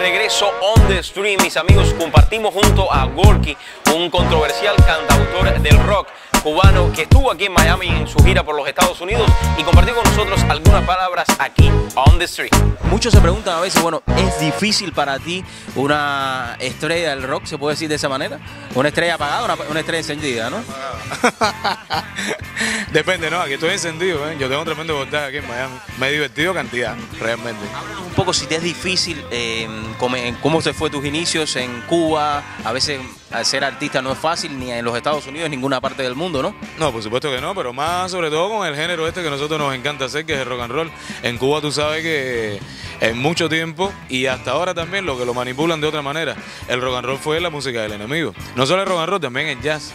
regreso on the stream, mis amigos. Compartimos junto a Gorky, un controversial cantautor del rock cubano que estuvo aquí en Miami en su gira por los Estados Unidos y compartió con nosotros algunas palabras aquí on the street. Muchos se preguntan a veces, bueno, ¿es difícil para ti una estrella del rock, se puede decir de esa manera? Una estrella apagada, una, una estrella encendida, ¿no? Depende, ¿no? Aquí estoy encendido, ¿eh? Yo tengo un tremendo voltaje aquí en Miami. Me he divertido cantidad, realmente. Háblanos un poco si te es difícil, eh, cómo, cómo se fue tus inicios en Cuba. A veces al ser artista no es fácil, ni en los Estados Unidos, ni en ninguna parte del mundo, ¿no? No, por supuesto que no, pero más sobre todo con el género este que a nosotros nos encanta hacer, que es el rock and roll. En Cuba tú sabes que en mucho tiempo y hasta ahora también lo que lo manipulan de otra manera. El rock and roll fue la música del enemigo. No solo el rock and roll, también el jazz.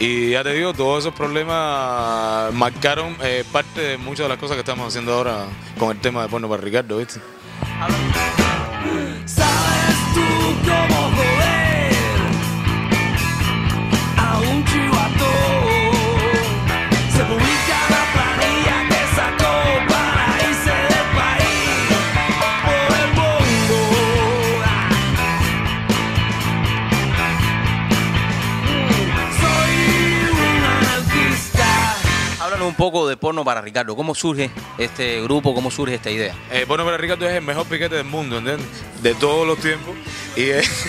Y ya te digo, todos esos problemas marcaron eh, parte de muchas de las cosas que estamos haciendo ahora con el tema de porno para Ricardo, ¿viste? ¿Sabes tú cómo poco de porno para Ricardo. ¿Cómo surge este grupo? ¿Cómo surge esta idea? Eh, porno para Ricardo es el mejor piquete del mundo, ¿entiendes? De todos los tiempos. Y es...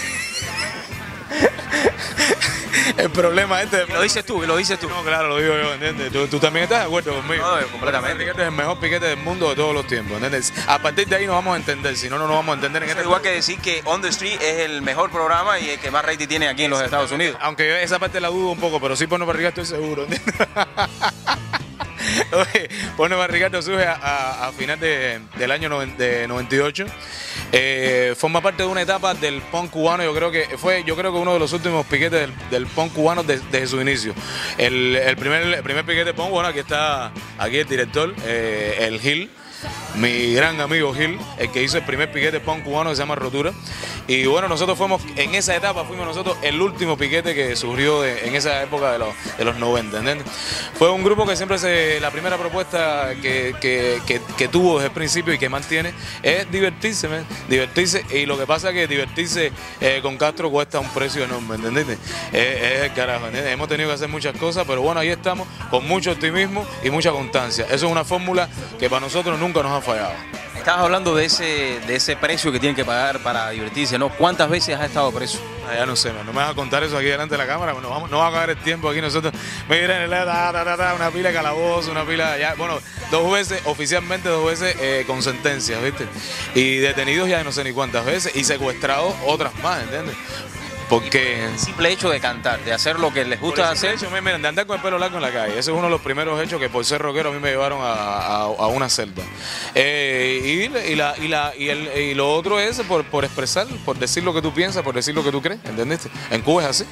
el problema este... Lo dices tú, lo dices tú. No, claro, lo digo yo, ¿entiendes? Tú, tú también estás de acuerdo conmigo. No, completamente. Ricardo es el mejor piquete del mundo de todos los tiempos, ¿entiendes? A partir de ahí nos vamos a entender, si no, no nos vamos a entender en Es este igual que decir que On the Street es el mejor programa y el que más rating tiene aquí en los Estados Unidos. Aunque yo esa parte la dudo un poco, pero sí Porno para Ricardo estoy seguro, ¿entiendes? Para Ricardo surge a, a- final de- del año noven- de 98. Eh, forma parte de una etapa del punk cubano, yo creo que fue yo creo que uno de los últimos piquetes del, del punk cubano de- desde su inicio. El, el primer, el primer piquete punk, bueno, aquí está aquí el director, eh, el Gil, mi gran amigo Gil, el que hizo el primer piquete punk cubano que se llama Rotura. Y bueno, nosotros fuimos, en esa etapa fuimos nosotros el último piquete que surgió en esa época de los, de los 90, ¿entiendes? Fue un grupo que siempre se, la primera propuesta que, que- que- tuvo desde el principio y que mantiene es divertirse, ¿me? divertirse. Y lo que pasa es que divertirse eh, con Castro cuesta un precio enorme, ¿entendés? Es, es el carajo. Hemos tenido que hacer muchas cosas, pero bueno, ahí estamos con mucho optimismo y mucha constancia. Eso es una fórmula que para nosotros nunca nos ha fallado. Estabas hablando de ese, de ese precio que tienen que pagar para divertirse, ¿no? ¿Cuántas veces has estado preso? Ah, ya no sé, no me vas a contar eso aquí delante de la cámara, no, vamos, no va a acabar el tiempo aquí nosotros. Miren, una pila de calabozo, una pila, ya, bueno, dos veces, oficialmente dos veces eh, con sentencias, ¿viste? Y detenidos ya no sé ni cuántas veces, y secuestrados otras más, ¿entiendes? Porque... El simple hecho de cantar, de hacer lo que les gusta hacer. hecho, miren, de andar con el pelo largo en la calle. Ese es uno de los primeros hechos que por ser rockero a mí me llevaron a, a- a una celda. Eh, y, y la- y la- y el- y lo otro es por, por expresar, por decir lo que tú piensas, por decir lo que tú crees, ¿entendiste? En Cuba es así.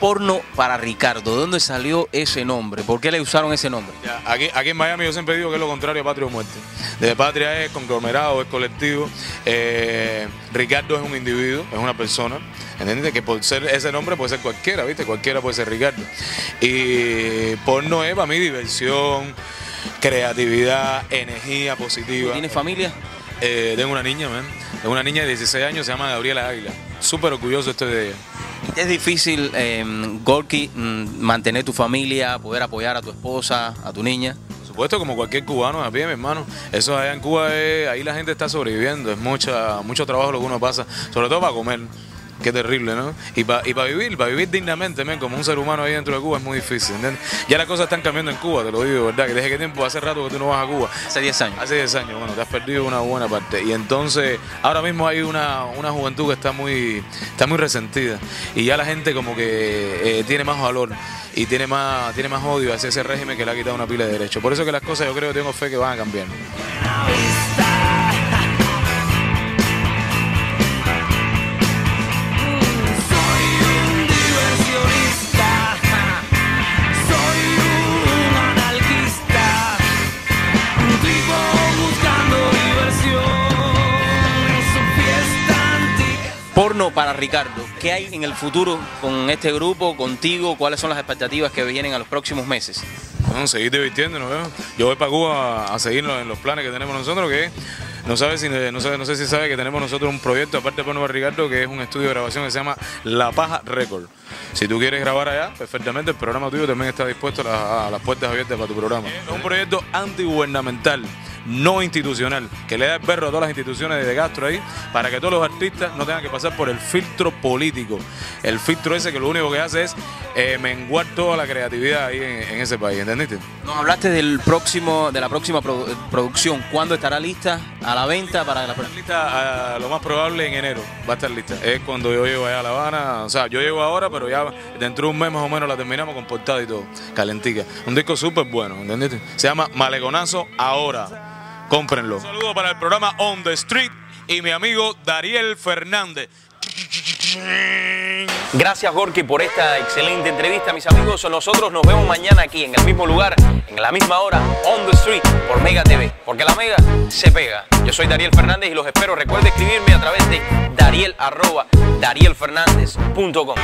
Porno para Ricardo. ¿De dónde salió ese nombre? ¿Por qué le usaron ese nombre? Ya, Aquí, aquí en Miami yo siempre digo que es lo contrario a patria o muerte. De patria es conglomerado, es colectivo. Eh, Ricardo es un individuo, es una persona. ¿Entiendes? Que por ser ese nombre puede ser cualquiera, ¿viste? Cualquiera puede ser Ricardo. Y porno es para mí diversión, creatividad, energía positiva. ¿Tienes familia? Eh, tengo una niña, man. Tengo una niña de 16 años, se llama Gabriela Águila. Súper orgulloso estoy de ella. ¿Es difícil, eh, Gorky, mm, mantener tu familia, poder apoyar a tu esposa, a tu niña? Por supuesto, como cualquier cubano a pie, mi hermano. Eso allá en Cuba, es- ahí la gente está sobreviviendo. Es mucha, mucho trabajo lo que uno pasa, sobre todo para comer. Qué terrible, ¿no? Y para y pa vivir, para vivir dignamente, men, como un ser humano ahí dentro de Cuba es muy difícil, ¿entiendes? Ya las cosas están cambiando en Cuba, te lo digo, ¿verdad? Que desde qué tiempo, hace rato que tú no vas a Cuba. Hace 10 años. Hace 10 años, bueno, te has perdido una buena parte. Y entonces, ahora mismo hay una, una juventud que está muy, está muy resentida. Y ya la gente como que eh, tiene más valor y tiene más, tiene más odio hacia ese régimen que le ha quitado una pila de derechos. Por eso que las cosas yo creo que tengo fe que van a cambiar. Porno para Ricardo. ¿Qué hay en el futuro con este grupo, contigo? ¿Cuáles son las expectativas que vienen a los próximos meses? Bueno, seguir divirtiéndonos, ¿no? Yo voy para Cuba a seguir en los planes que tenemos nosotros, que No sabe si no sabe, no sé si sabe que tenemos nosotros un proyecto aparte de Porno Ricardo que es un estudio de grabación que se llama La Paja Record. Si tú quieres grabar allá, perfectamente el programa tuyo también está dispuesto a las puertas abiertas para tu programa. Es un proyecto antigubernamental, no institucional, que le da el perro a todas las instituciones de Castro ahí para que todos los artistas no tengan que pasar por el filtro político. El filtro ese que lo único que hace es eh, menguar toda la creatividad ahí en, en ese país, ¿entendiste? Nos hablaste del próximo, de la próxima produ- producción. ¿Cuándo estará lista a la venta para la a estar lista ah, lo más probable en enero. Va a estar lista. Es cuando yo llego allá a La Habana. O sea, yo llego ahora, pero ya dentro de un mes más o menos la terminamos con portada y todo. Calentica. Un disco súper bueno, ¿entendiste? Se llama Maleconazo Ahora. Cómprenlo. Un saludo para el programa On the Street y mi amigo Dariel Fernández. Gracias, Gorky, por esta excelente entrevista, mis amigos. Nosotros nos vemos mañana aquí, en el mismo lugar, en la misma hora, on the street, por Mega TV. Porque la Mega se pega. Yo soy Dariel Fernández y los espero. Recuerde escribirme a través de dariel arroba darielfernández.com.